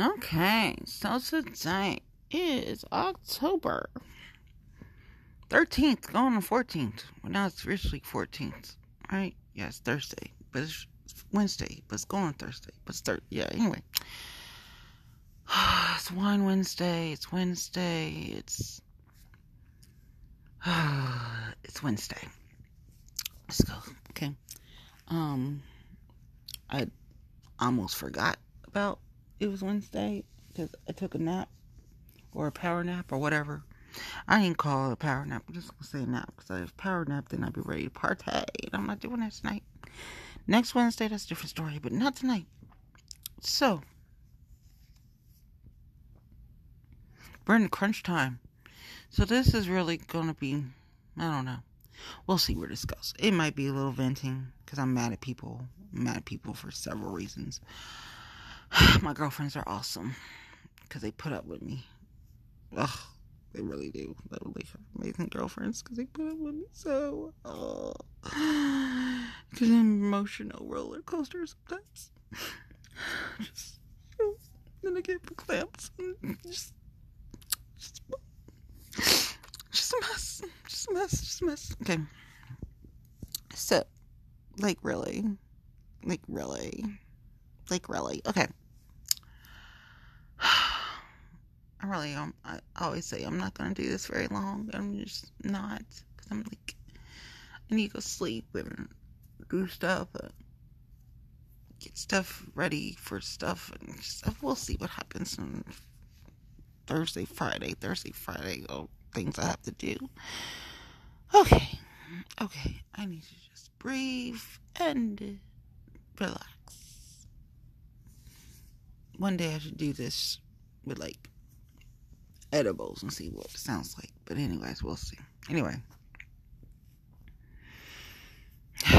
Okay, so today is October 13th, going on 14th. Well, now it's officially 14th, right? Yeah, it's Thursday, but it's Wednesday, but it's going on Thursday, but it's Thursday. Yeah, anyway. It's Wine Wednesday, it's Wednesday, it's. it's Wednesday. Let's go, okay? Um, I almost forgot about it was Wednesday because I took a nap or a power nap or whatever. I didn't call it a power nap. I'm just gonna say nap because if power nap, then I'd be ready to partay. I'm not doing that tonight. Next Wednesday, that's a different story, but not tonight. So we're in crunch time. So this is really gonna be, I don't know. We'll see where this goes. It might be a little venting because I'm mad at people. I'm mad at people for several reasons. My girlfriends are awesome because they put up with me. Ugh, they really do. They really have amazing girlfriends because they put up with me so. Because I'm emotional roller coaster sometimes. just, then I get clamps just, just, just a mess, just a mess, just a mess. Okay, so, like really, like really. Like really, okay. I really am. I always say I'm not gonna do this very long. I'm just not because I'm like I need to go sleep and do stuff and get stuff ready for stuff and stuff. We'll see what happens on Thursday, Friday, Thursday, Friday. Oh, things I have to do. Okay, okay. I need to just breathe and relax. One day I should do this with like edibles and see what it sounds like. But anyways, we'll see. Anyway.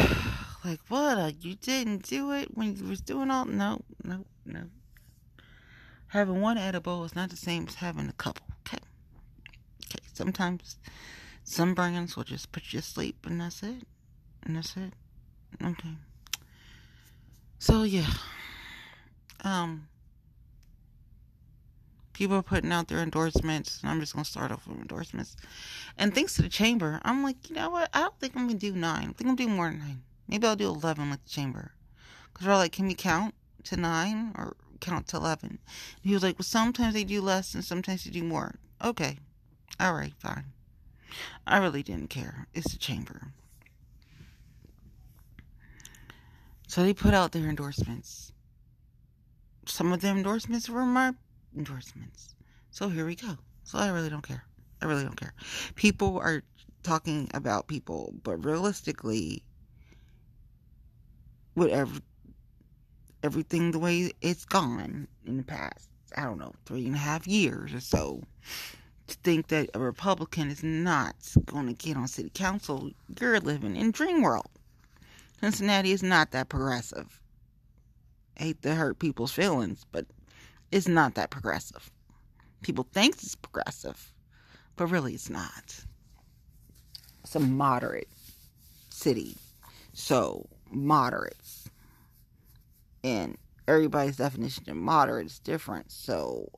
like what? You didn't do it when you was doing all no, no, no. Having one edible is not the same as having a couple. Okay. Okay. Sometimes some brands will just put you to sleep and that's it. And that's it. Okay. So yeah. Um people are putting out their endorsements, and I'm just gonna start off with endorsements. And thanks to the chamber, I'm like, you know what? I don't think I'm gonna do nine. I think I'm doing more than nine. Maybe I'll do eleven with the chamber. Cause they're like, can we count to nine or count to eleven? And he was like, well, sometimes they do less and sometimes they do more. Okay, all right, fine. I really didn't care. It's the chamber. So they put out their endorsements. Some of the endorsements were my endorsements. So here we go. So I really don't care. I really don't care. People are talking about people, but realistically, whatever, everything the way it's gone in the past, I don't know, three and a half years or so, to think that a Republican is not going to get on city council, you're living in dream world. Cincinnati is not that progressive. I hate to hurt people's feelings, but it's not that progressive. People think it's progressive, but really it's not. It's a moderate city. So, moderates. And everybody's definition of moderate is different. So,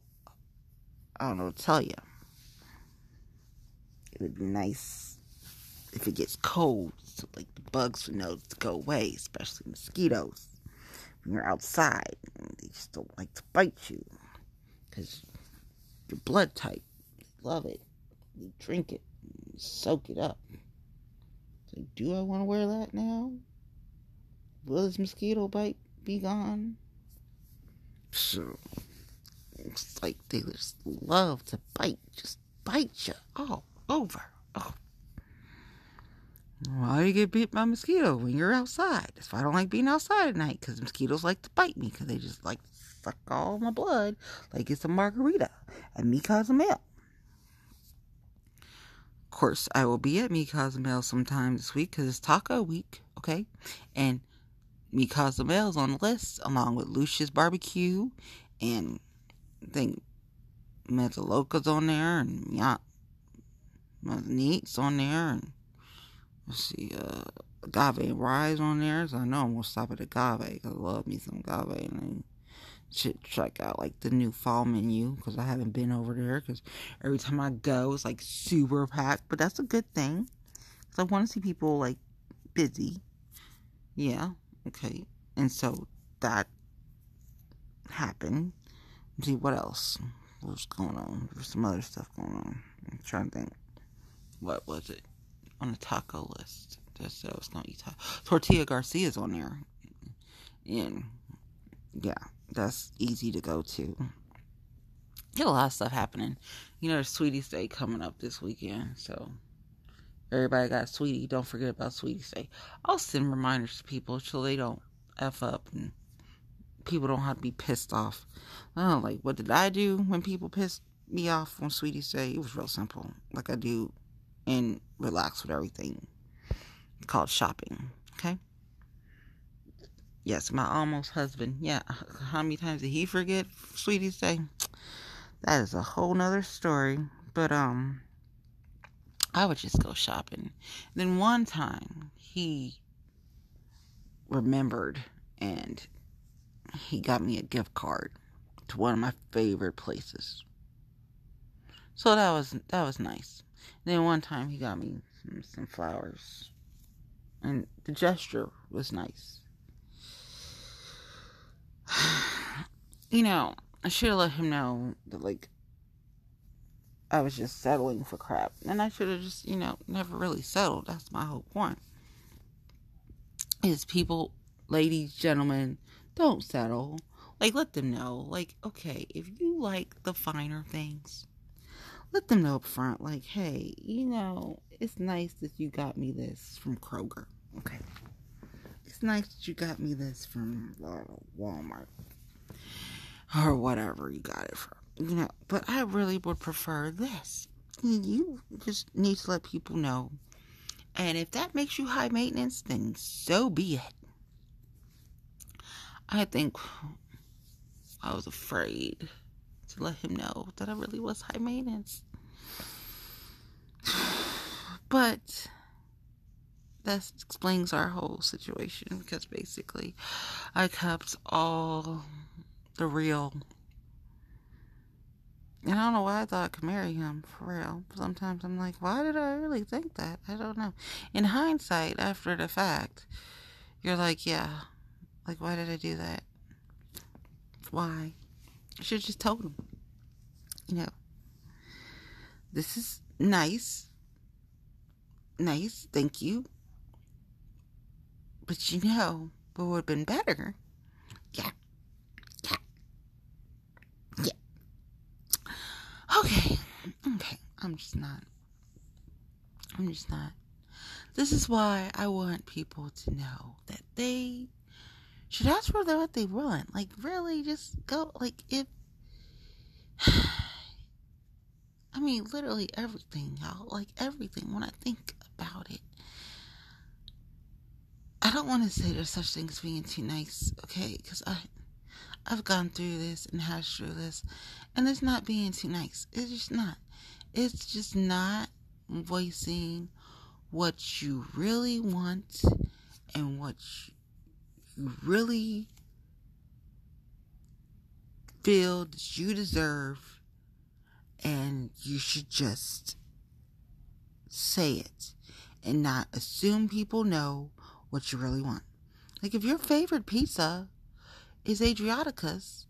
I don't know what to tell you. It would be nice if it gets cold, so like the bugs would know to go away, especially mosquitoes when you're outside. They just don't like to bite you because your blood type. They love it. They drink it, soak it up. Do I want to wear that now? Will this mosquito bite be gone? So, it's like they just love to bite, just bite you all over. Oh. Why do you get bit by a mosquito when you're outside? That's why I don't like being outside at night because mosquitoes like to bite me because they just like suck all my blood like it's a margarita at Me Cozumel. Of course, I will be at Me Cozumel sometime this week because it's taco week, okay? And Me is on the list along with Lucia's Barbecue and I think Mezzaloca's on there and yeah, Neat's on there and let's see, uh, Agave & Rye's on there. So I know I'm gonna stop at agave because I love me some agave and should check out like the new fall menu because I haven't been over there because every time I go it's like super packed. But that's a good thing because I want to see people like busy. Yeah, okay. And so that happened. Let's see what else? What's going on? There's some other stuff going on. I'm trying to think. What was it on the taco list? Just I was gonna eat taco. Tortilla Garcia's on there, and yeah, that's easy to go to. Get a lot of stuff happening. You know, there's Sweetest Day coming up this weekend, so everybody got Sweetie. Don't forget about Sweetest Day. I'll send reminders to people so they don't f up and people don't have to be pissed off. Oh, like what did I do when people pissed me off on Sweetest Day? It was real simple, like I do, and relax with everything. It's called shopping. Okay. Yes, my almost husband. Yeah, how many times did he forget sweetie? Say That is a whole nother story. But um, I would just go shopping. Then one time he remembered and he got me a gift card to one of my favorite places. So that was that was nice. Then one time he got me some, some flowers, and the gesture was nice. you know, I should have let him know that like I was just settling for crap, and I should have just you know never really settled. That's my whole point. Is people, ladies, gentlemen, don't settle. Like, let them know. Like, okay, if you like the finer things, let them know up front. Like, hey, you know, it's nice that you got me this from Kroger. Okay. It's nice that you got me this from Walmart. Or whatever you got it from. You know, but I really would prefer this. You just need to let people know. And if that makes you high maintenance, then so be it. I think I was afraid to let him know that I really was high maintenance. But that explains our whole situation because basically I kept all the real. And I don't know why I thought I could marry him for real. Sometimes I'm like, why did I really think that? I don't know. In hindsight, after the fact, you're like, yeah, like, why did I do that? Why? Should have just told him. You know, this is nice. Nice, thank you. But you know, what would have been better? Yeah. Yeah. Yeah. Okay. Okay. I'm just not. I'm just not. This is why I want people to know that they should ask for what they want. Like, really, just go. Like, if. I mean, literally everything, y'all. Like, everything. When I think about it, I don't want to say there's such things being too nice, okay? Because I. I've gone through this and hashed through this, and it's not being too nice. It's just not. It's just not voicing what you really want and what you really feel that you deserve, and you should just say it and not assume people know what you really want. Like if your favorite pizza is Adriatico's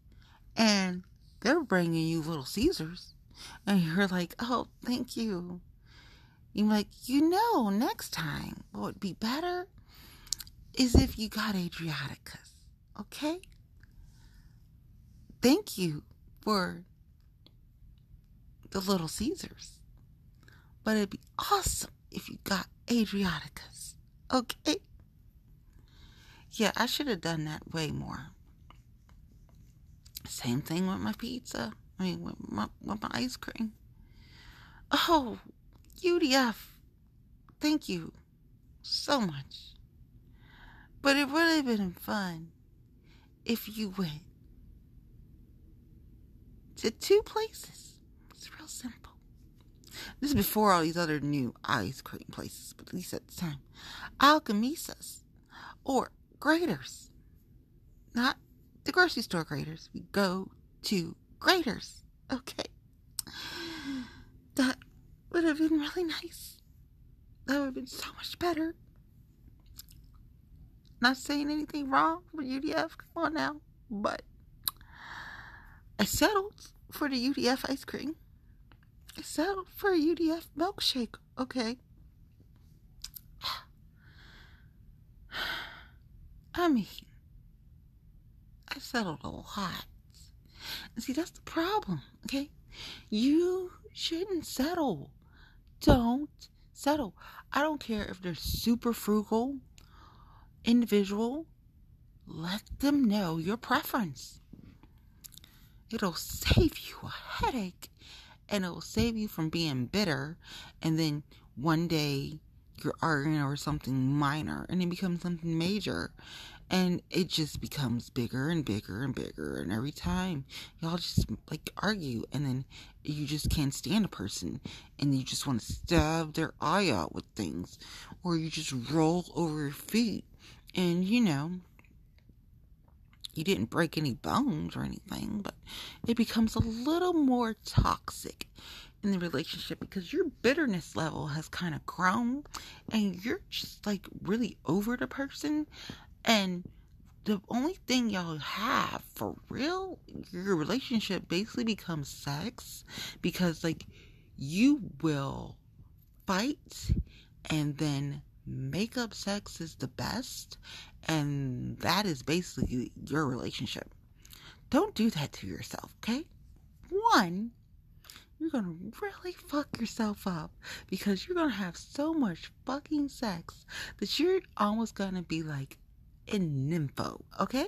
and they're bringing you Little Caesars, and you're like, oh, thank you. You're like, you know, next time what would be better is if you got Adriatico's. Okay? Thank you for the Little Caesars. But it'd be awesome if you got Adriatico's. Okay? Yeah, I should have done that way more. Same thing with my pizza. I mean, with my, with my ice cream. Oh, UDF. Thank you so much. But it would have been fun if you went to two places. It's real simple. This is before all these other new ice cream places, but at least at the time. Aglamesis or Graeter's. Not the grocery store Graeter's. We go to Graeter's. Okay. That would have been really nice. That would have been so much better. Not saying anything wrong with UDF, come on now. But I settled for the UDF ice cream. I settled for a UDF milkshake, okay? I mean, I settled a lot. See, that's the problem, okay? You shouldn't settle. Don't settle. I don't care if they're super frugal, individual. Let them know your preference. It'll save you a headache and it'll save you from being bitter and then one day you're arguing over something minor and it becomes something major and it just becomes bigger and bigger and bigger and every time y'all just like argue and then you just can't stand a person and you just want to stab their eye out with things or you just roll over your feet and you know you didn't break any bones or anything but it becomes a little more toxic in the relationship because your bitterness level has kind of grown and you're just like really over the person. And the only thing y'all have for real, your relationship basically becomes sex because, like, you will fight and then make up sex is the best, and that is basically your relationship. Don't do that to yourself, okay? One, you're gonna really fuck yourself up because you're gonna have so much fucking sex that you're almost gonna be like, a nympho, okay?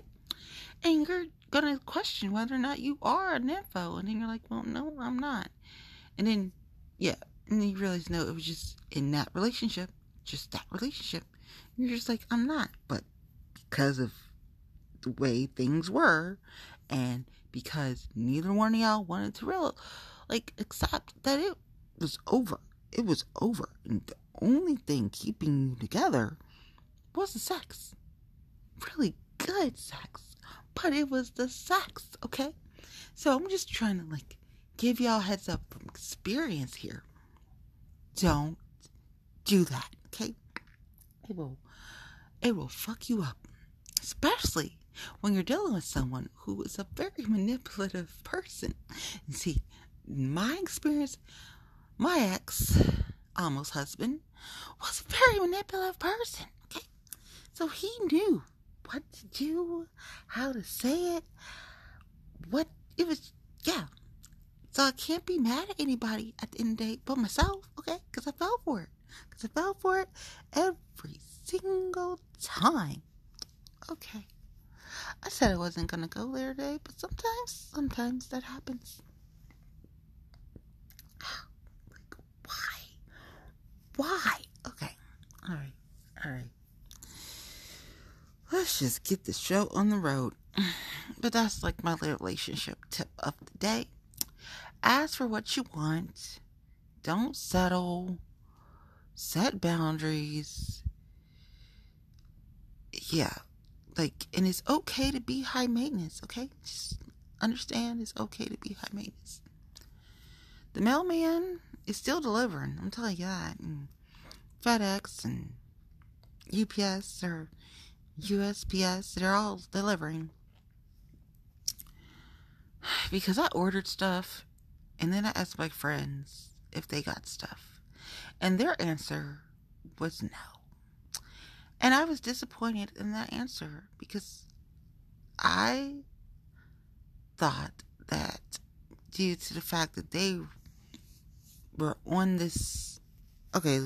And you're gonna question whether or not you are a nympho, and then you're like, well, no, I'm not. And then, yeah, and then you realize, no, it was just in that relationship, just that relationship. And you're just like, I'm not. But because of the way things were, and because neither one of y'all wanted to real, like, accept that it was over. It was over. And the only thing keeping you together was the sex really good sex, but it was the sex, okay? So I'm just trying to like give y'all heads up from experience here. Don't do that, okay? It will it will fuck you up. Especially when you're dealing with someone who is a very manipulative person. And see, my experience, my ex, almost husband, was a very manipulative person. Okay? So he knew what to do, how to say it, what it was. Yeah. So I can't be mad at anybody at the end of the day but myself, okay? Because I fell for it. Because I fell for it every single time. Okay. I said I wasn't going to go there today, but sometimes, sometimes that happens. Like, why? Why? Okay. All right. All right let's just get the show on the road. But that's like my relationship tip of the day. Ask for what you want. Don't settle. Set boundaries. Yeah. Like, and it's okay to be high maintenance, okay? Just understand it's okay to be high maintenance. The mailman is still delivering. I'm telling you that. And FedEx and UPS or USPS, they're all delivering. Because I ordered stuff and then I asked my friends if they got stuff. And their answer was no. And I was disappointed in that answer because I thought that due to the fact that they were on this okay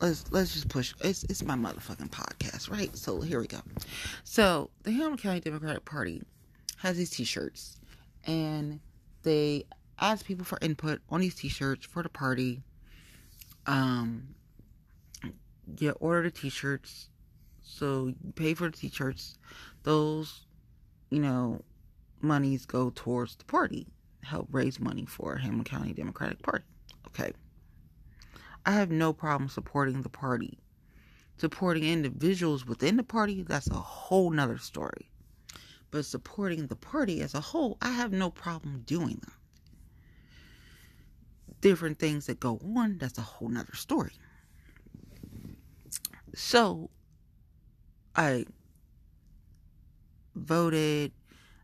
let's let's just push. It's it's my motherfucking podcast, right? So here we go. So the Hamilton County Democratic Party has these T-shirts, and they ask people for input on these T-shirts for the party. Um, you order the T-shirts, so you pay for the T-shirts. Those, you know, monies go towards the party, help raise money for Hamilton County Democratic Party. Okay. I have no problem supporting the party. Supporting individuals within the party, that's a whole nother story. But supporting the party as a whole, I have no problem doing that. Different things that go on, that's a whole nother story. So, I voted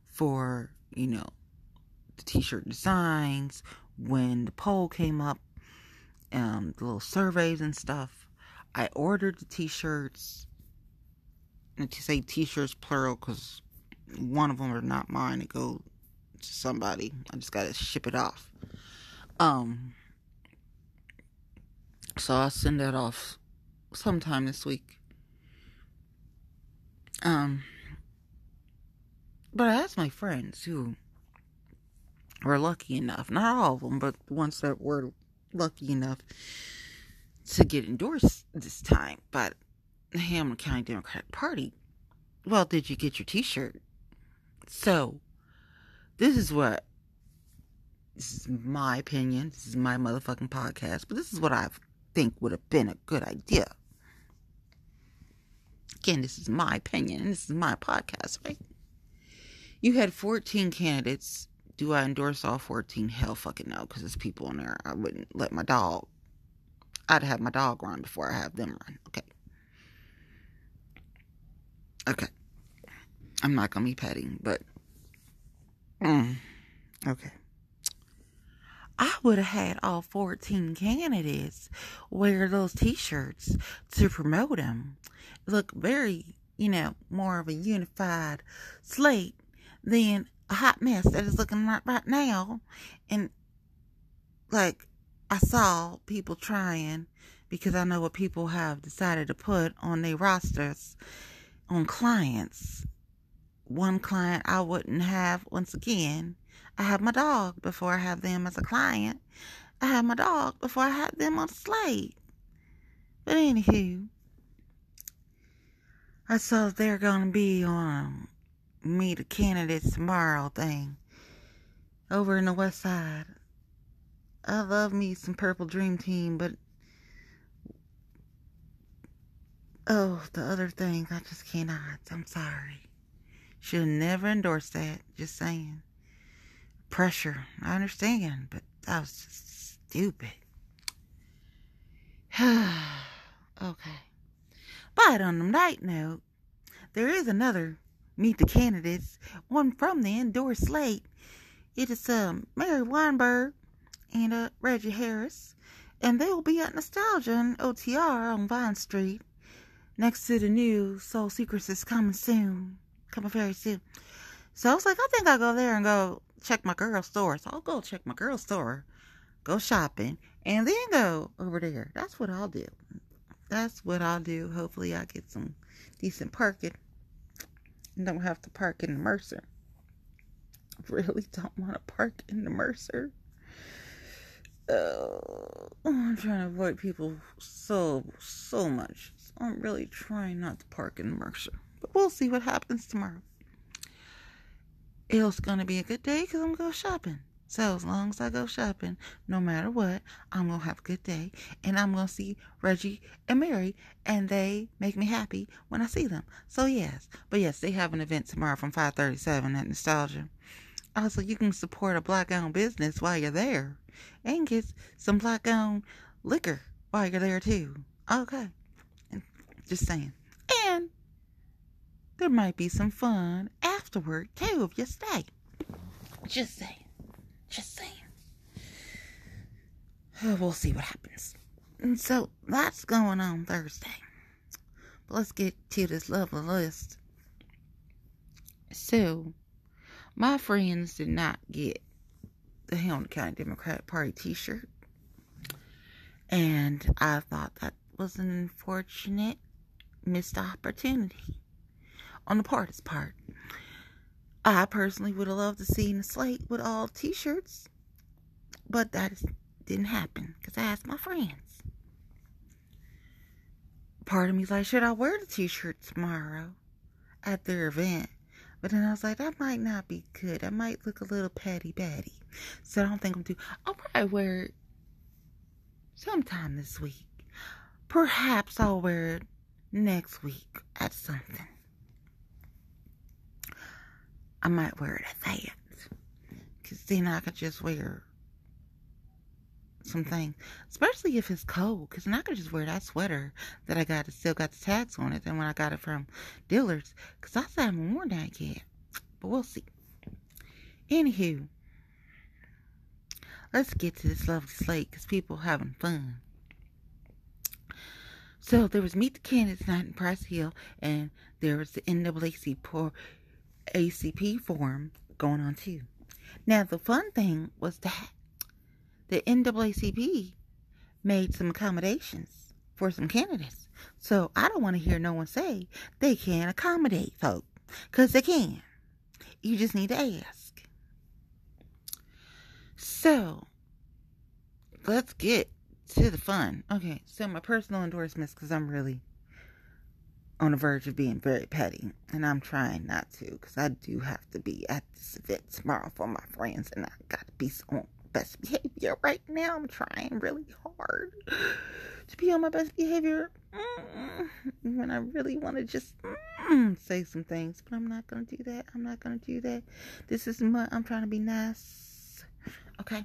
for, you know, the t shirt designs when the poll came up, um, the little surveys and stuff. I ordered the t shirts. And to say t shirts plural because one of them are not mine. It goes to somebody. I just gotta ship it off. Um. So I'll send that off sometime this week. Um. But I asked my friends who were lucky enough, not all of them, but the ones that were lucky enough to get endorsed this time by the Hamilton County Democratic Party. Well, did you get your t shirt? So, this is what, this is my opinion. This is my motherfucking podcast, but this is what I think would have been a good idea. Again, this is my opinion, and this is my podcast, right? You had 14 candidates. Do I endorse all 14? Hell fucking no, because there's people in there. I wouldn't let my dog. I'd have my dog run before I have them run. Okay. Okay. I'm not gonna be petting, but mm, okay. I would have had all 14 candidates wear those t-shirts to promote them. Look very, you know, more of a unified slate than a hot mess that is looking right, right now. And like I saw people trying because I know what people have decided to put on their rosters on clients one client I wouldn't have once again. I have my dog before I have them as a client. I have my dog before I have them on slate. But anywho, I saw they're gonna be on meet the candidates tomorrow thing over in the west side. I love me some Purple Dream Team, but oh, the other things I just cannot. I'm sorry. Should never endorsed that. Just saying. Pressure. I understand, but that was just stupid. okay. But on a night note, there is another Meet the Candidates, one from the endorsed slate. It is um, Mary Weinberg and uh, Reggie Harris, and they will be at Nostalgia and OTR on Vine Street, next to the new Soul Secrets is coming soon coming very soon. So I was like, I think I'll go there and go check my girl store. So I'll go check my girl store, go shopping, and then go over there. That's what I'll do. That's what I'll do. Hopefully, I get some decent parking and don't have to park in the Mercer. Really don't want to park in the Mercer. Oh, I'm trying to avoid people so, so much. So I'm really trying not to park in Mercer. But we'll see what happens tomorrow. It's going to be a good day because I'm going to go shopping. So as long as I go shopping, no matter what, I'm going to have a good day. And I'm going to see Reggie and Mary. And they make me happy when I see them. So yes. But yes, they have an event tomorrow from 537 at Nostalgia. Also, you can support a black-owned business while you're there. And get some black-owned liquor while you're there too. Okay. Just saying. There might be some fun afterward too if you stay. Just saying. Just saying. Uh, we'll see what happens. And so that's going on Thursday. But let's get to this lovely list. So, my friends did not get the Hamilton County Democratic Party t shirt. And I thought that was an unfortunate missed opportunity on the party's part. I personally would have loved to see the slate with all t-shirts, but that didn't happen because I asked my friends. Part of me's like, should I wear the t-shirt tomorrow at their event? But then I was like, that might not be good. I might look a little patty patty. So I don't think I'm too. I'll probably wear it sometime this week. Perhaps I'll wear it next week at something. I might wear it at that. Because then I could just wear something, especially if it's cold. Because then I could just wear that sweater that I got, still got the tags on it, than when I got it from dealers. Because I still haven't worn that yet. But we'll see. Anywho, let's get to this lovely slate because people having fun. So there was Meet the Candidates night in Price Hill, and there was the NAACP, ACP forum going on too. Now the fun thing was that the NAACP made some accommodations for some candidates. So I don't want to hear no one say they can't accommodate folk, because they can. You just need to ask. So let's get to the fun. Okay, so my personal endorsements, because I'm really on the verge of being very petty, and I'm trying not to, because I do have to be at this event tomorrow for my friends, and I got to be on best behavior right now. I'm trying really hard to be on my best behavior mm-hmm. when I really want to just mm-hmm, say some things, but I'm not gonna do that. I'm not gonna do that. This is my. I'm trying to be nice. Okay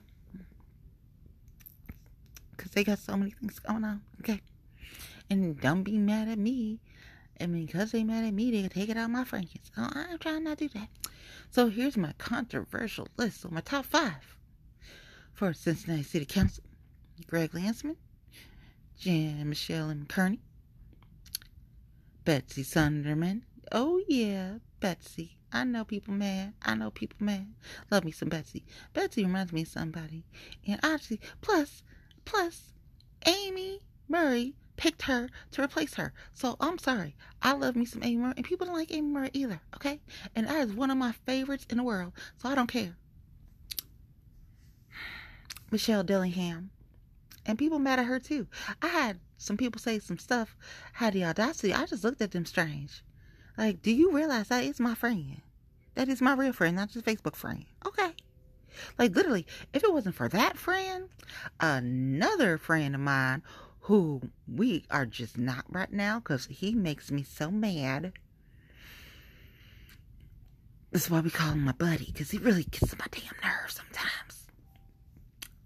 because they got so many things going on. Okay. And don't be mad at me. Mean, because they mad at me, they can take it out my friends. Oh, uh, I'm trying not to do that. So here's my controversial list of my top five for Cincinnati City Council. Greg Landsman, Jan Michelle and Kearney, Betsy Sundermann. Oh yeah, Betsy. I know people mad. I know people mad. Love me some Betsy. Betsy reminds me of somebody. And actually, plus, Plus, Amy Murray picked her to replace her. So I'm sorry. I love me some Amy Murray, and people don't like Amy Murray either, okay? And that is one of my favorites in the world, so I don't care. Michelle Dillingham. And people mad at her too. I had some people say some stuff, had the audacity. I just looked at them strange. Like, do you realize that is my friend? That is my real friend, not just Facebook friend. Okay. Like literally, if it wasn't for that friend, another friend of mine who we are just not right now because he makes me so mad. That's why we call him my buddy because he really gets my damn nerves sometimes.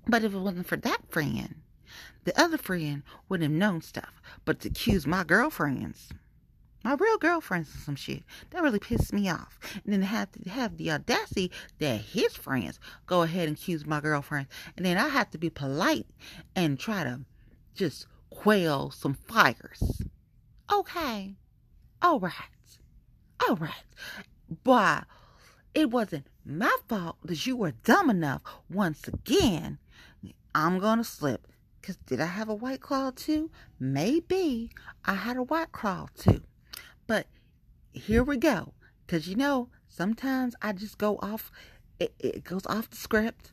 But if it wasn't for that friend, the other friend wouldn't have known stuff. But to accuse my girlfriends my real girlfriends and some shit. That really pissed me off. And then have to have the audacity that his friends go ahead and accuse my girlfriend. And then I have to be polite and try to just quell some fires. Okay. All right. All right. But it wasn't my fault that you were dumb enough once again. I'm going to slip. Because did I have a white claw too? Maybe I had a white claw too. But here we go. Because you know, sometimes I just go off, it, it goes off the script.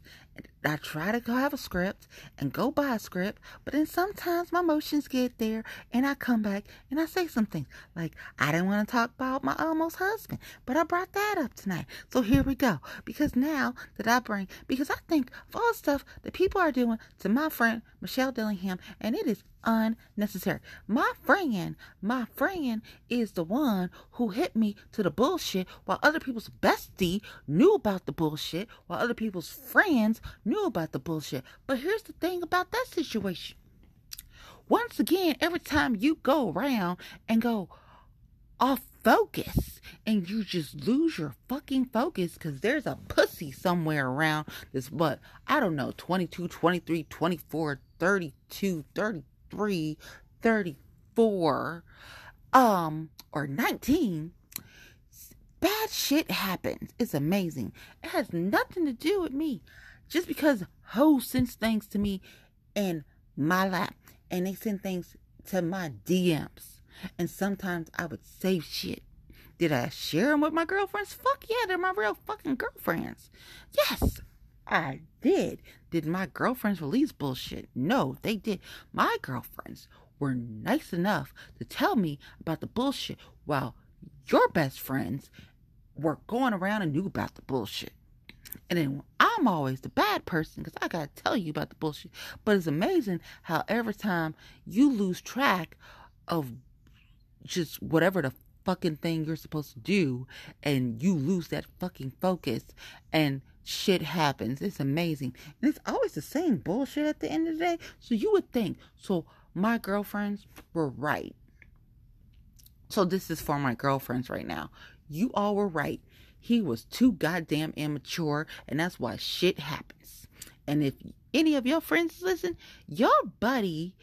I try to have a script and go by a script, but then sometimes my emotions get there and I come back and I say some things. Like, I didn't want to talk about my almost husband, but I brought that up tonight. So here we go. Because now that I bring, because I think of all the stuff that people are doing to my friend Michelle Dillingham, and it is unnecessary. My friend, my friend is the one who hit me to the bullshit while other people's bestie knew about the bullshit, while other people's friends knew about the bullshit. But here's the thing about that situation. Once again, every time you go around and go off focus and you just lose your fucking focus because there's a pussy somewhere around this, what, I don't know, 22, 23, 24, 32, 33, 34, um, or 19 bad shit happens. It's amazing. It has nothing to do with me just because hoes sends things to me in my lap and they send things to my DMs. And sometimes I would save shit. Did I share them with my girlfriends? Fuck yeah, they're my real fucking girlfriends. Yes, I did. Did my girlfriends release bullshit? No, they did. My girlfriends were nice enough to tell me about the bullshit while your best friends were going around and knew about the bullshit. And then I'm always the bad person because I got to tell you about the bullshit. But it's amazing how every time you lose track of just whatever the fucking thing you're supposed to do and you lose that fucking focus and shit happens. It's amazing. And it's always the same bullshit at the end of the day. So you would think, so my girlfriends were right. So this is for my girlfriends right now. You all were right. He was too goddamn immature, and that's why shit happens. And if any of your friends listen, your buddy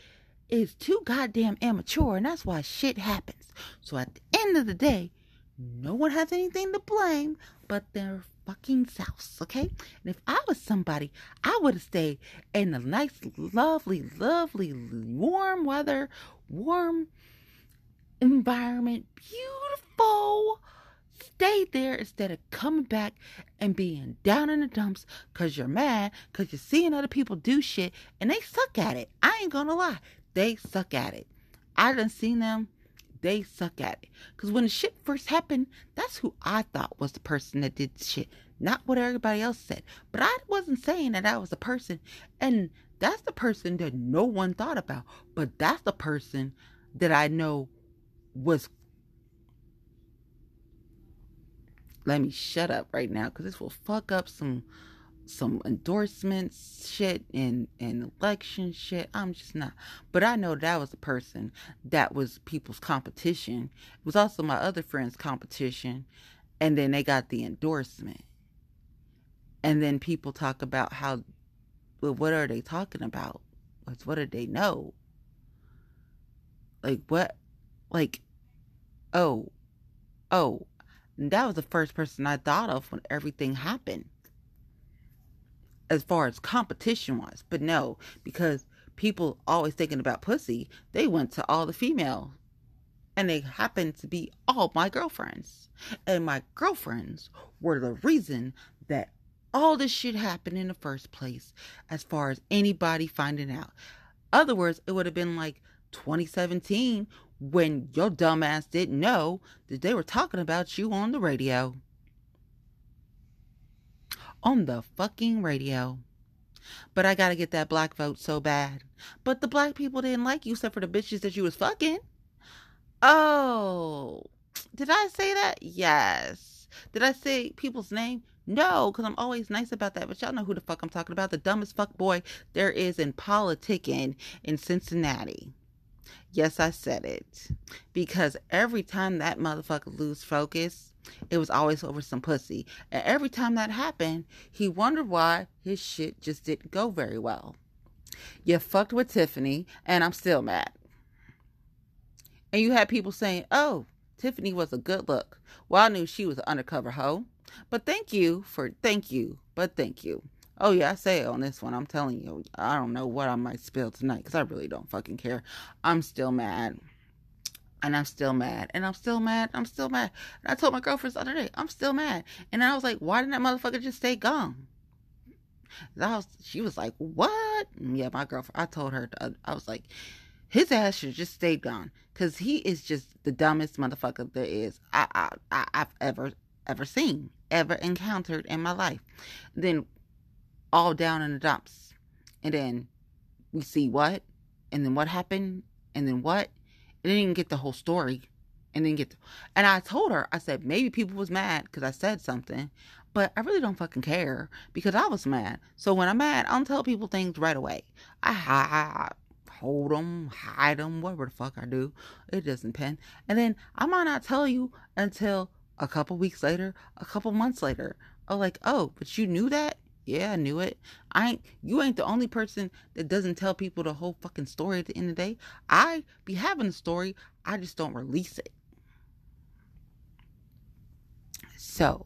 is too goddamn immature, and that's why shit happens. So at the end of the day, no one has anything to blame but their fucking selves, okay? And if I was somebody, I would have stayed in a nice, lovely, lovely, warm weather, warm environment, beautiful. Stay there instead of coming back and being down in the dumps because you're mad because you're seeing other people do shit and they suck at it. I ain't gonna lie. They suck at it. I done seen them. They suck at it. Because when the shit first happened, that's who I thought was the person that did shit. Not what everybody else said. But I wasn't saying that I was the person. And that's the person that no one thought about. But that's the person that I know was. Let me shut up right now because this will fuck up some some endorsements shit and, and election shit. I'm just not. But I know that was a person that was people's competition. It was also my other friend's competition. And then they got the endorsement. And then people talk about how, well, what are they talking about? What, what do they know? Like, what? Like, oh, oh. And that was the first person I thought of when everything happened as far as competition was. But no, because people always thinking about pussy, they went to all the female. And they happened to be all my girlfriends. And my girlfriends were the reason that all this shit happened in the first place, as far as anybody finding out. Other words, it would have been like 2017 when your dumbass didn't know that they were talking about you on the radio on the fucking radio. But I gotta get that black vote so bad. But the black people didn't like you except for the bitches that you was fucking. Oh, did I say that? Yes. Did I say people's name? No, because I'm always nice about that. But y'all know who the fuck I'm talking about. The dumbest fuck boy there is in politicking in Cincinnati. Yes, I said it. Because every time that motherfucker lose focus, it was always over some pussy. And every time that happened, he wondered why his shit just didn't go very well. You fucked with Tiffany, and I'm still mad. And you had people saying, oh, Tiffany was a good look. Well, I knew she was an undercover hoe. But thank you for, thank you, but thank you. Oh, yeah, I say it on this one. I'm telling you, I don't know what I might spill tonight because I really don't fucking care. I'm still mad and I'm still mad, and I'm still mad, I'm still mad. And I told my girlfriend the other day, I'm still mad. And I was like, why didn't that motherfucker just stay gone? Was, she was like, what? Yeah, my girlfriend, I told her, uh, I was like, his ass should just stay gone, cause he is just the dumbest motherfucker there is I, I, I I've ever ever seen, ever encountered in my life. Then all down in the dumps, and then we see what, and then what happened, and then what, and didn't get the whole story. And then get the, and I told her I said maybe people was mad because I said something but I really don't fucking care because I was mad. So when I'm mad I don't tell people things right away. I hide hold them hide them whatever the fuck I do. It doesn't depend and then I might not tell you until a couple weeks later a couple months later. Oh like oh but you knew that yeah, I knew it. I ain't you ain't the only person that doesn't tell people the whole fucking story at the end of the day. I be having a story, I just don't release it. So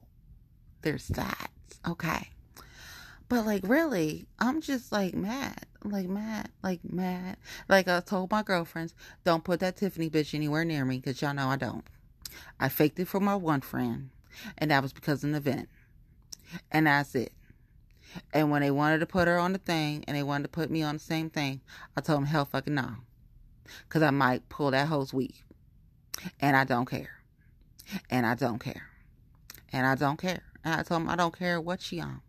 there's that. Okay. But like really, I'm just like mad. Like mad. Like mad. Like I told my girlfriends, don't put that Tiffany bitch anywhere near me, because y'all know I don't. I faked it for my one friend, and that was because of an event. And that's it. And when they wanted to put her on the thing and they wanted to put me on the same thing, I told them, hell fucking no. Because I might pull that hoe's week. And I don't care. And I don't care. And I don't care. And I told them I don't care what she on.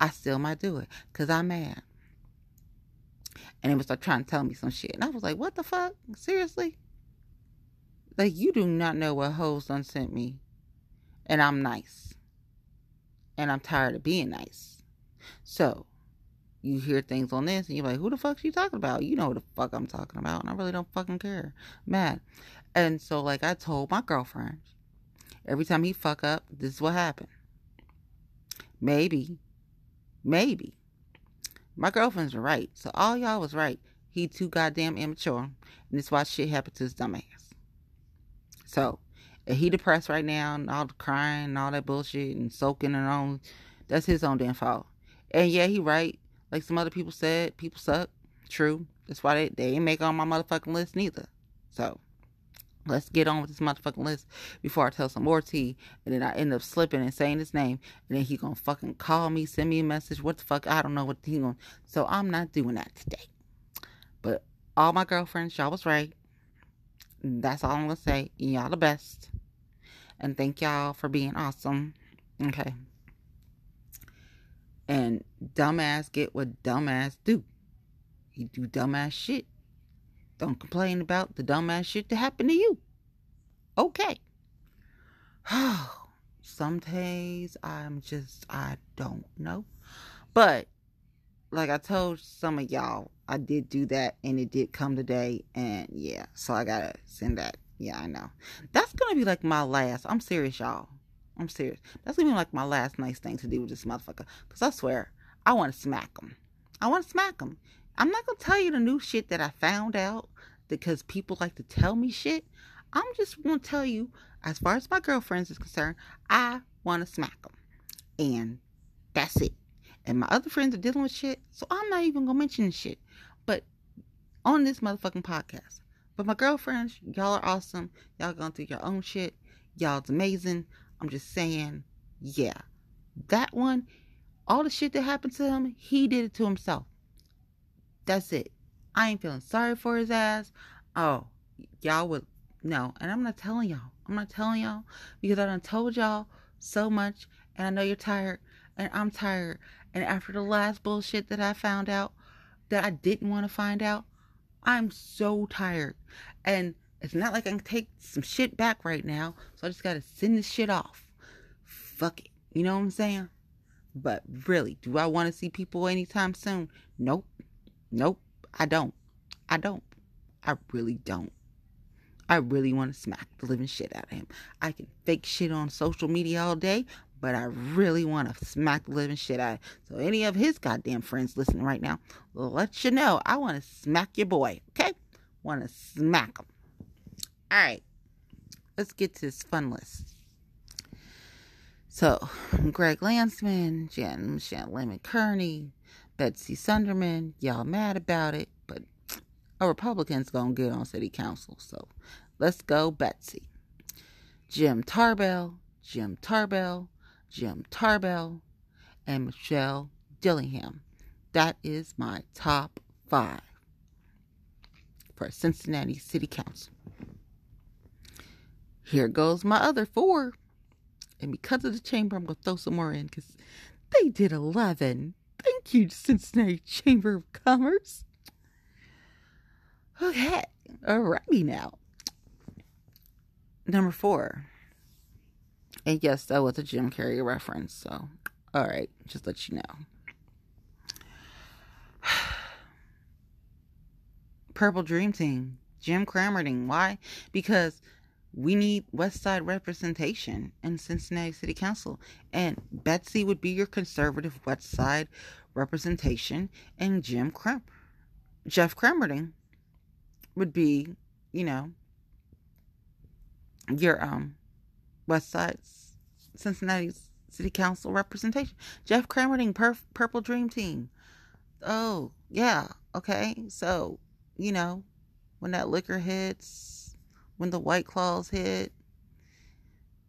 I still might do it because I'm mad. And they was like trying to tell me some shit. And I was like, what the fuck? Seriously? Like you do not know what hoes done sent me. And I'm nice. And I'm tired of being nice. So you hear things on this and you're like, who the fuck she talking about? You know what the fuck I'm talking about. And I really don't fucking care. Mad. And so like I told my girlfriend, every time he fuck up, this is what happened. Maybe. Maybe. My girlfriends right. So all y'all was right. He too goddamn immature. And this why shit happened to his dumb ass. So if he depressed right now and all the crying and all that bullshit and soaking and all that's his own damn fault. And yeah, he right. Like some other people said, people suck. True. That's why they, they ain't make on my motherfucking list neither. So let's get on with this motherfucking list before I tell some more tea and then I end up slipping and saying his name and then he gonna fucking call me, send me a message. What the fuck? I don't know what he gonna so I'm not doing that today. But all my girlfriends, y'all was right. That's all I'm gonna say. Y'all the best. And thank y'all for being awesome. Okay. And dumbass get what dumbass do. He do dumbass shit. Don't complain about the dumbass shit that happened to you. Okay. Some days I'm just I don't know. But like I told some of y'all, I did do that and it did come today and yeah, so I gotta send that. Yeah, I know. That's gonna be like my last. I'm serious, y'all. I'm serious. That's gonna be like my last nice thing to do with this motherfucker. Cause I swear, I want to smack him. I want to smack him. I'm not gonna tell you the new shit that I found out because people like to tell me shit. I'm just gonna tell you, as far as my girlfriends is concerned, I want to smack them, and that's it and my other friends are dealing with shit, so I'm not even gonna mention shit. But on this motherfucking podcast. But my girlfriends, y'all are awesome. Y'all going through your own shit. Y'all's amazing. I'm just saying, yeah. That one, all the shit that happened to him, he did it to himself. That's it. I ain't feeling sorry for his ass. Oh, y'all would no, and I'm not telling y'all. I'm not telling y'all because I done told y'all so much, and I know you're tired, and I'm tired, and after the last bullshit that I found out that I didn't want to find out, I'm so tired. And it's not like I can take some shit back right now. So I just got to send this shit off. Fuck it. You know what I'm saying? But really, do I want to see people anytime soon? Nope. Nope. I don't. I don't. I really don't. I really want to smack the living shit out of him. I can fake shit on social media all day, but I really want to smack the living shit out. So any of his goddamn friends listening right now, let you know I want to smack your boy. Okay, want to smack him. All right, let's get to this fun list. So, Greg Landsman, Jen Lemon Kearney, Betsy Sundermann, y'all mad about it, but a Republican's gonna get on city council. So, let's go, Betsy. Jim Tarbell, Jim Tarbell, Jim Tarbell, and Michelle Dillingham. That is my top five for Cincinnati City Council. Here goes my other four. And because of the chamber, I'm going to throw some more in because they did 11. Thank you, Cincinnati Chamber of Commerce. Okay, alrighty now. Number four, and yes, that was a Jim Carrey reference. So, all right, just let you know. Purple Dream Team, Jim Cramerding. Why? Because we need West Side representation in Cincinnati City Council. And Betsy would be your conservative West Side representation, and Jim Cram- Jeff Cramerding would be, you know, your um West Side Cincinnati City Council representation. Jeff Cramerding, Perf- Purple Dream Team. Oh, yeah. Okay. So, you know, when that liquor hits, when the White Claws hit,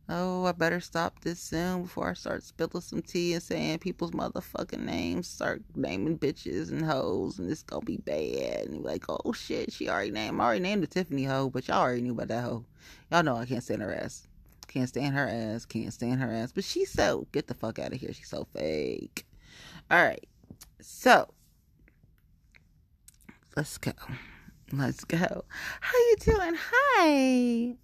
oh, I better stop this soon before I start spilling some tea and saying people's motherfucking names, start naming bitches and hoes, and it's gonna be bad. And like, oh shit, she already named, I already named the Tiffany hoe, but y'all already knew about that hoe. Y'all know I can't stand her ass. Can't stand her ass. Can't stand her ass. But she's so get the fuck out of here. She's so fake. All right. So let's go. Let's go. How you doing? Hi.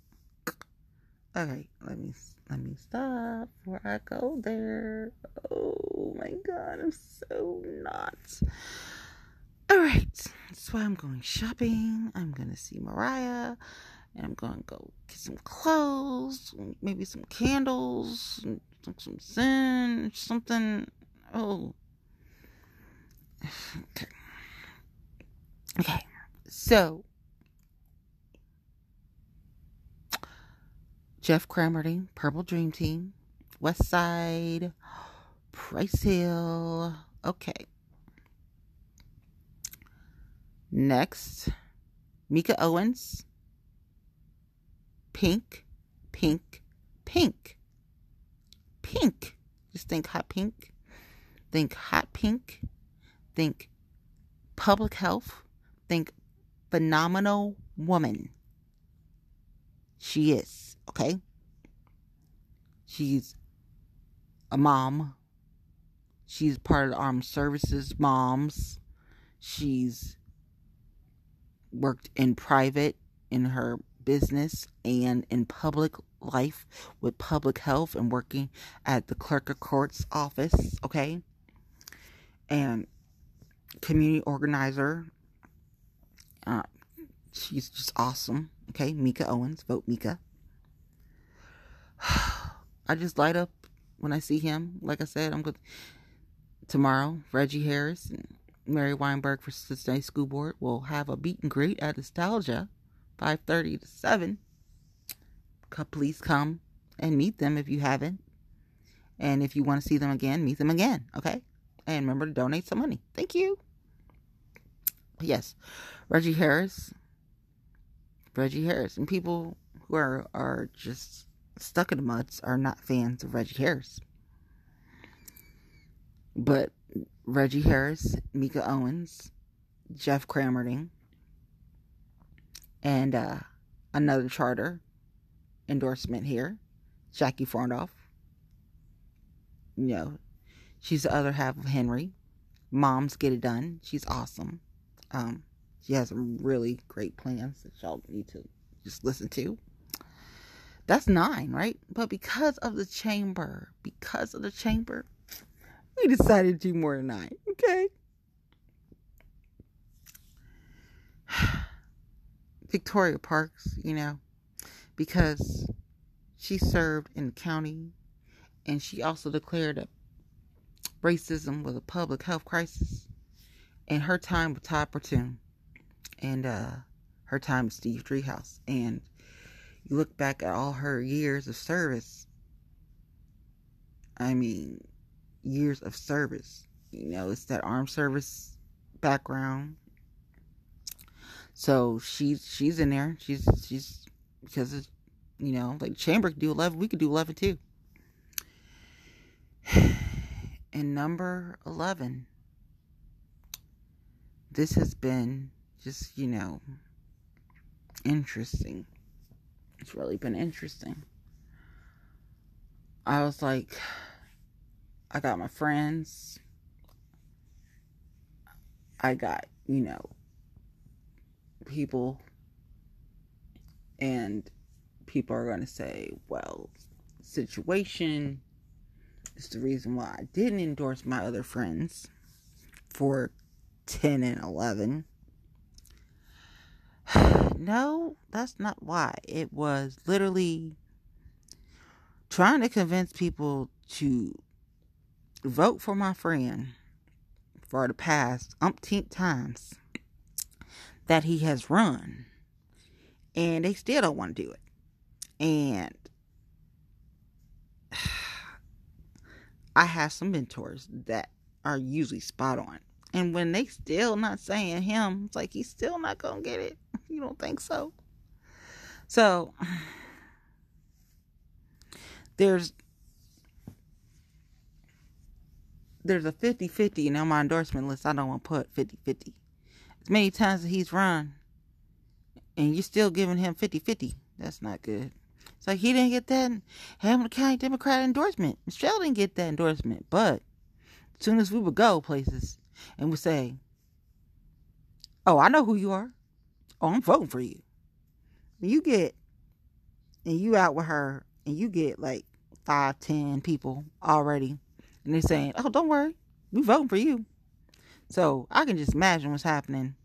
Okay, let me let me stop before I go there. Oh my god, I'm so not. All right, that's why I'm going shopping. I'm gonna see Mariah, and I'm gonna go get some clothes, maybe some candles, some some sin, something. Oh, okay. Okay, so Jeff Cramerding, Purple Dream Team, West Side, Price Hill. Okay. Next, Meeka Owens, Pink, Pink, Pink, Pink. Just think hot pink. Think hot pink. Think public health. Think phenomenal woman. She is, okay? She's a mom. She's part of the armed services moms. She's worked in private in her business and in public life with public health and working at the clerk of court's office, okay? And community organizer. Uh, she's just awesome. Okay, Meeka Owens, vote Meeka. I just light up when I see him. Like I said, I'm going tomorrow. Reggie Harris and Mary Wineberg for Cincinnati School Board will have a meet and greet at Nostalgia, 5:30 to 7. Please come and meet them if you haven't. And if you want to see them again, meet them again. Okay. And remember to donate some money. Thank you. Yes, Reggie Harris Reggie Harris. And people who are, are just stuck in the muds are not fans of Reggie Harris. But Reggie Harris, Meeka Owens, Jeff Cramerding, and uh, another charter endorsement here, Jackie Farnoff. You know, she's the other half of Henry. Moms get it done. She's awesome. Um, she has some really great plans that y'all need to just listen to. That's nine, right? But because of the chamber, because of the chamber, we decided to do more than nine, okay? Victoria Parks, you know, because she served in the county and she also declared that racism was a public health crisis in her time with Todd Portune and uh, her time with Steve Driehaus. And you look back at all her years of service. I mean, years of service. You know, it's that armed service background. So she's she's in there. She's she's because it's you know like chamber could do eleven, we could do eleven too. And number eleven, this has been just, you know, interesting. It's really been interesting. I was like, I got my friends. I got, you know, people. And people are going to say, well, situation is the reason why I didn't endorse my other friends for 10 and 11 no, that's not why. It was literally trying to convince people to vote for my friend for the past umpteenth times that he has run. And they still don't want to do it. And I have some mentors that are usually spot on. And when they still not saying him, it's like he's still not gonna get it. You don't think so? So there's there's a 50-50 and my endorsement list I don't want to put 50-50. As many times as he's run and you're still giving him 50-50. That's not good. It's like he didn't get that Hamilton County Democrat endorsement. Michelle didn't get that endorsement. But as soon as we would go places and would say, Oh, I know who you are. Oh, I'm voting for you. You get and you out with her and you get like five, ten people already, and they're saying, "Oh, don't worry, we voting for you." So I can just imagine what's happening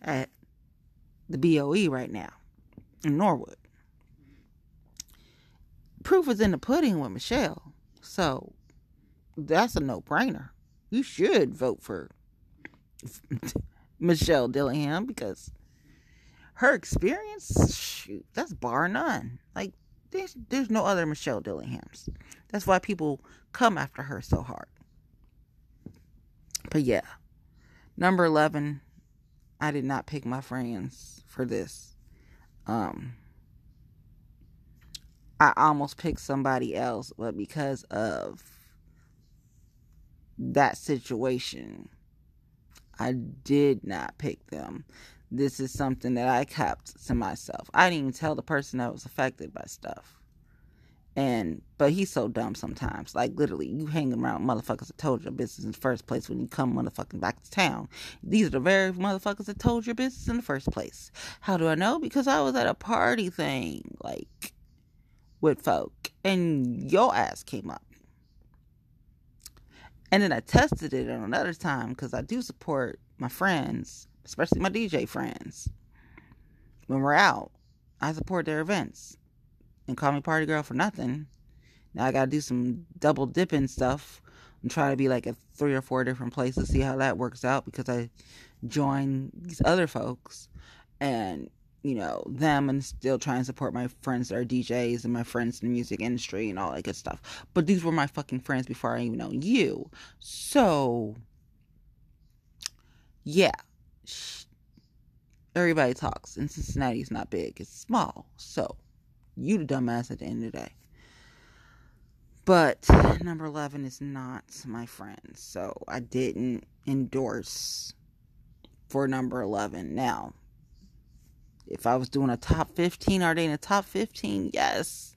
at the BOE right now in Norwood. Proof is in the pudding with Michelle, so that's a no-brainer. You should vote for Michelle Dillingham because her experience, shoot, that's bar none. Like there's there's no other Michelle Dillinghams. That's why people come after her so hard. But yeah, number eleven, I did not pick my friends for this. Um, I almost picked somebody else, but because of that situation, I did not pick them this is something that I kept to myself. I didn't even tell the person that was affected by stuff. And but he's so dumb sometimes. Like literally, you hang around motherfuckers that told your business in the first place when you come motherfucking back to town. These are the very motherfuckers that told your business in the first place. How do I know? Because I was at a party thing, like with folk, and your ass came up. And then I tested it on another time because I do support my friends especially my DJ friends. When we're out, I support their events. And call me party girl for nothing. Now I gotta do some double dipping stuff and try to be like at three or four different places, see how that works out because I join these other folks and you know them and still try and support my friends that are DJs and my friends in the music industry and all that good stuff. But these were my fucking friends before I even know you. So yeah, everybody talks, and Cincinnati's not big, it's small. So, you the dumbass at the end of the day. But number 11 is not my friend. So, I didn't endorse for number 11. Now, if I was doing a top 15, are they in the top 15? Yes.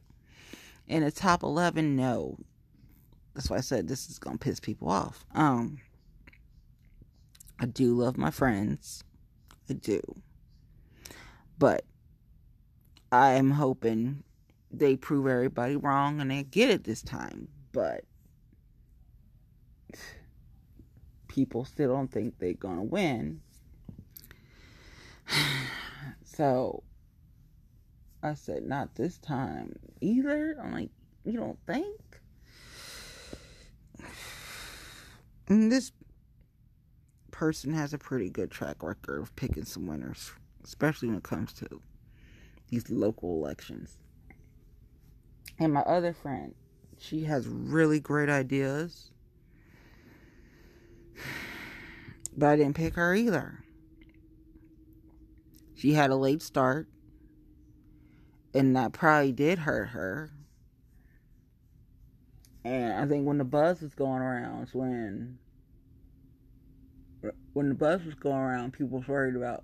In the top 11, no. That's why I said this is going to piss people off. Um, I do love my friends. I do. But I'm hoping they prove everybody wrong and they get it this time. But people still don't think they're going to win. So I said, not this time either. I'm like, you don't think? And this person has a pretty good track record of picking some winners, especially when it comes to these local elections. And my other friend, she has really great ideas. But I didn't pick her either. She had a late start, and that probably did hurt her. And I think when the buzz was going around when when the buzz was going around, people was worried about,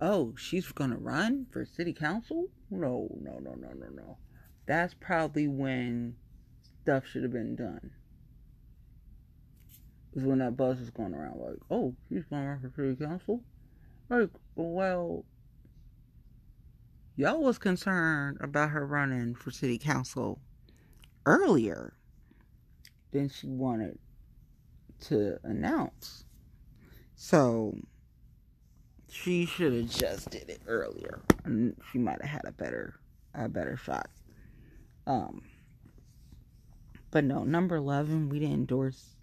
oh, she's going to run for city council? No, no, no, no, no, no. That's probably when stuff should have been done. Is when that buzz was going around, like, oh, she's going to run for city council? Like, well, y'all was concerned about her running for city council earlier than she wanted to announce. So she should have just did it earlier, and she might have had a better a better shot. Um, but no, number eleven, we didn't endorse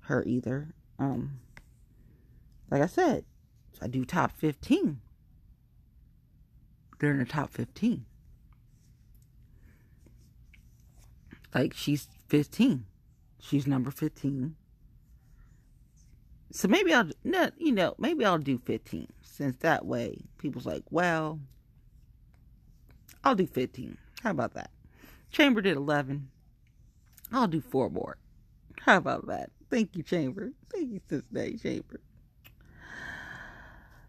her either. Um, like I said, I do top fifteen. They're in the top fifteen. Like she's fifteen. She's number fifteen. So maybe I'll, you know, maybe I'll do 15 since that way people's like, well, I'll do 15. How about that? Chamber did 11. I'll do four more. How about that? Thank you, Chamber. Thank you, Cincinnati Chamber.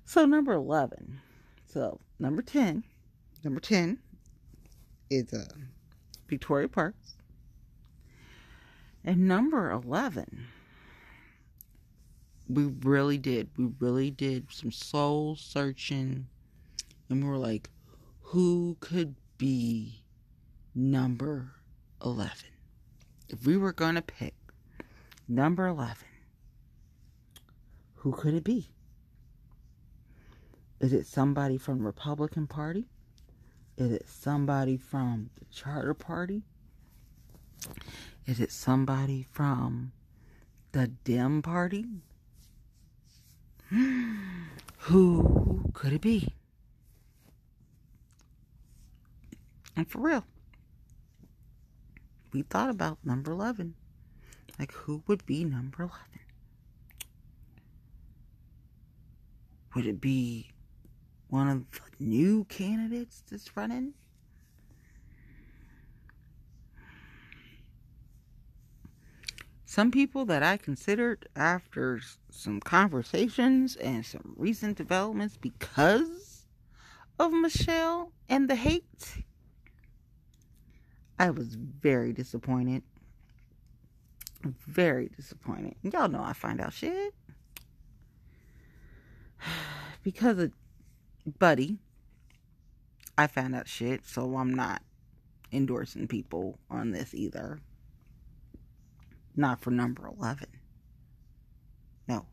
So number 11. So number 10. Number 10 is uh, Victoria Parks. And number 11 we really did. We really did some soul searching. And we were like, who could be number 11? If we were going to pick number 11, who could it be? Is it somebody from the Republican Party? Is it somebody from the Charter Party? Is it somebody from the Dem Party? Who could it be? And for real, we thought about number 11. Like, who would be number 11? Would it be one of the new candidates that's running? Some people that I considered after some conversations and some recent developments because of Michelle and the hate, I was very disappointed. Very disappointed. Y'all know I find out shit. Because of Buddy, I found out shit, so I'm not endorsing people on this either. Not for number 11. No.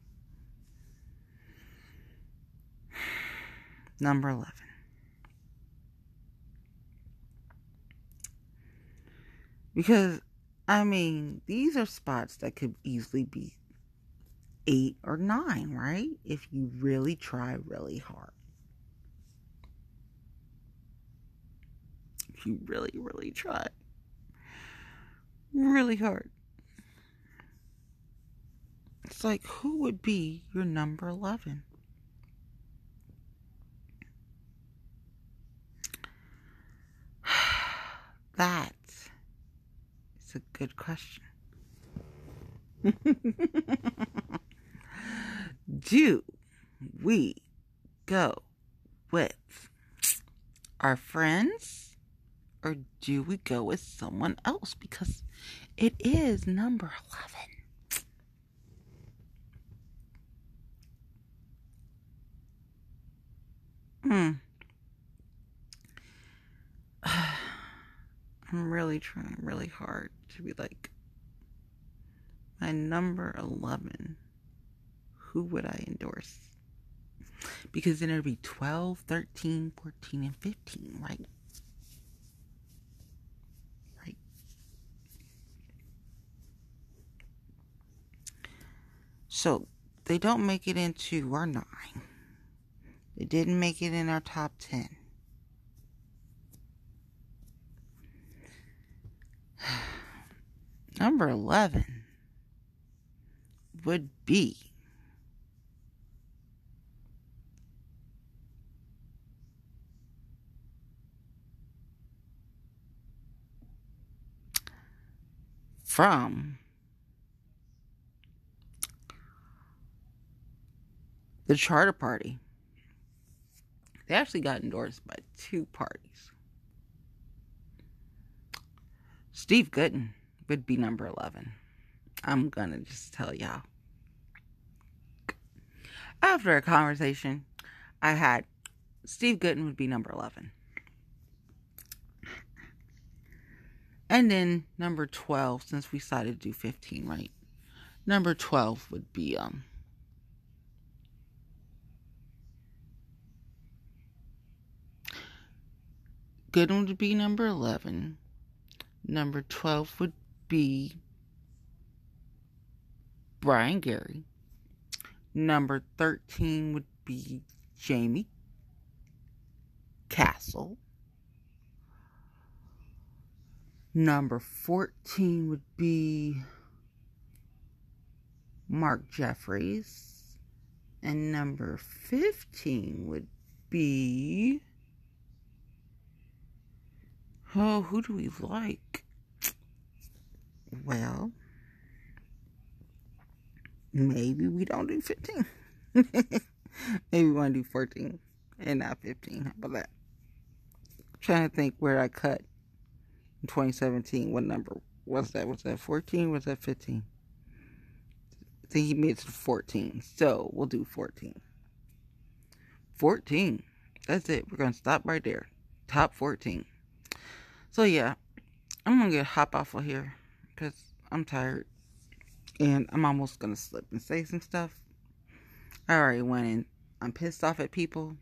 Number 11. Because, I mean, these are spots that could easily be eight or nine, right? If you really try really hard. You really, really try really hard. It's like, who would be your number 11? That is a good question. Do we go with our friends or do we go with someone else? Because it is number 11. Hmm. I'm really trying really hard to be like, my number 11 who would I endorse? Because then it'll be 12, 13, 14, and 15, right? So they don't make it into our nine. They didn't make it in our top 10. Number 11 would be from the Charter Party. They actually got endorsed by two parties. Steve Goodin would be number 11. I'm gonna just tell y'all. After a conversation I had, Steve Goodin would be number 11. And then number 12, since we decided to do 15, right? Number 12 would be, um, Goodin would be number 11. Number 12 would be Brian Garry. Number 13 would be Jaime Castle. Number 14 would be Mark Jeffreys. And number 15 would be. Oh, who do we like? Well, maybe we don't do 15. maybe we want to do 14 and not 15. How about that? I'm trying to think where I cut 2017. What number was that? Was that 14? Was that 15? I think he made it to 14. So we'll do 14. 14. That's it. We're going to stop right there. Top 14. So yeah, I'm gonna get hop off of here because I'm tired and I'm almost gonna slip and say some stuff. I already went in. I'm pissed off at people.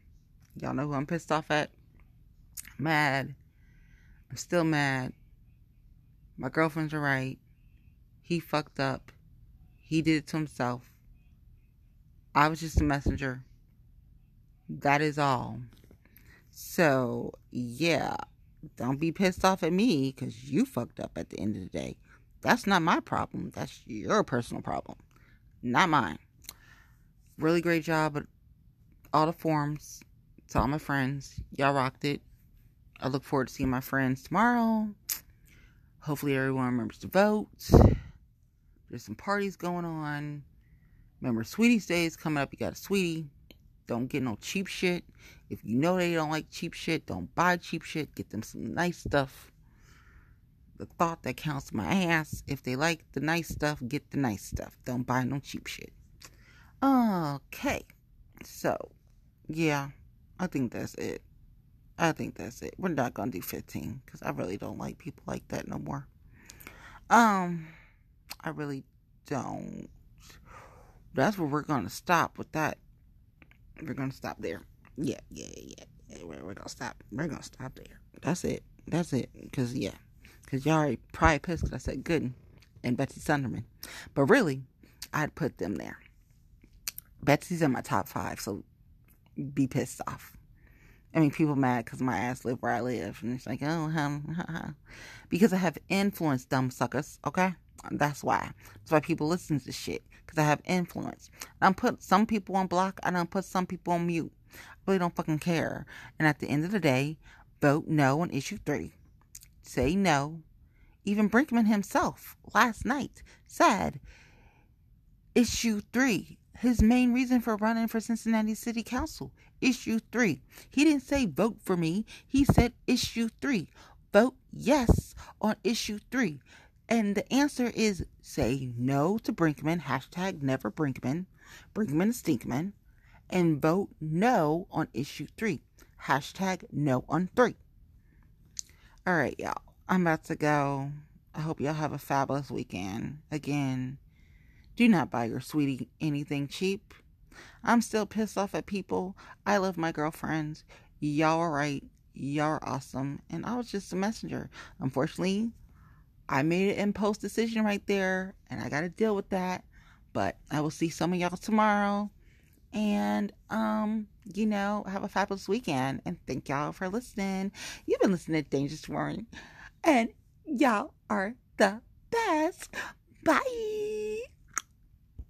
Y'all know who I'm pissed off at. Mad. I'm still mad. My girlfriend's right. He fucked up. He did it to himself. I was just a messenger. That is all. So, yeah, don't be pissed off at me because you fucked up at the end of the day. That's not my problem. That's your personal problem, not mine. Really great job at all the forums. To all my friends, y'all rocked it. I look forward to seeing my friends tomorrow. Hopefully, everyone remembers to vote. There's some parties going on. Remember, Sweetest Day is coming up. You got a sweetie. Don't get no cheap shit. If you know they don't like cheap shit, don't buy cheap shit. Get them some nice stuff. The thought that counts my ass. If they like the nice stuff, get the nice stuff. Don't buy no cheap shit. Okay. So, yeah, I think that's it. I think that's it. We're not gonna do 15 because I really don't like people like that no more. Um, I really don't. That's where we're gonna stop with that. We're gonna stop there. Yeah, yeah, yeah. yeah we're, we're gonna stop. We're gonna stop there. That's it. That's it. Cause yeah, cause y'all already probably pissed because I said Goodin and Betsy Sundermann, but really, I'd put them there. Betsy's in my top five, so be pissed off. I mean, people mad because my ass live where I live, and it's like, oh, because I have influence, dumb suckers. Okay, that's why. That's why people listen to shit because I have influence. I don't put some people on block. I don't put some people on mute. I really don't fucking care. And at the end of the day, vote no on issue three. Say no. Even Brinkman himself last night said issue three his main reason for running for Cincinnati City Council. Issue three. He didn't say vote for me. He said issue three. Vote yes on issue three. And the answer is say no to Brinkman, hashtag never Brinkman, Brinkman Stinkman, and vote no on issue three, hashtag no on three. All right, y'all. I'm about to go. I hope y'all have a fabulous weekend. Again, do not buy your sweetie anything cheap. I'm still pissed off at people. I love my girlfriends. Y'all are right. Y'all are awesome. And I was just a messenger. Unfortunately, I made an impulse decision right there, and I got to deal with that. But I will see some of y'all tomorrow. And, um, you know, have a fabulous weekend. And thank y'all for listening. You've been listening to Dangerous Morning. And y'all are the best. Bye.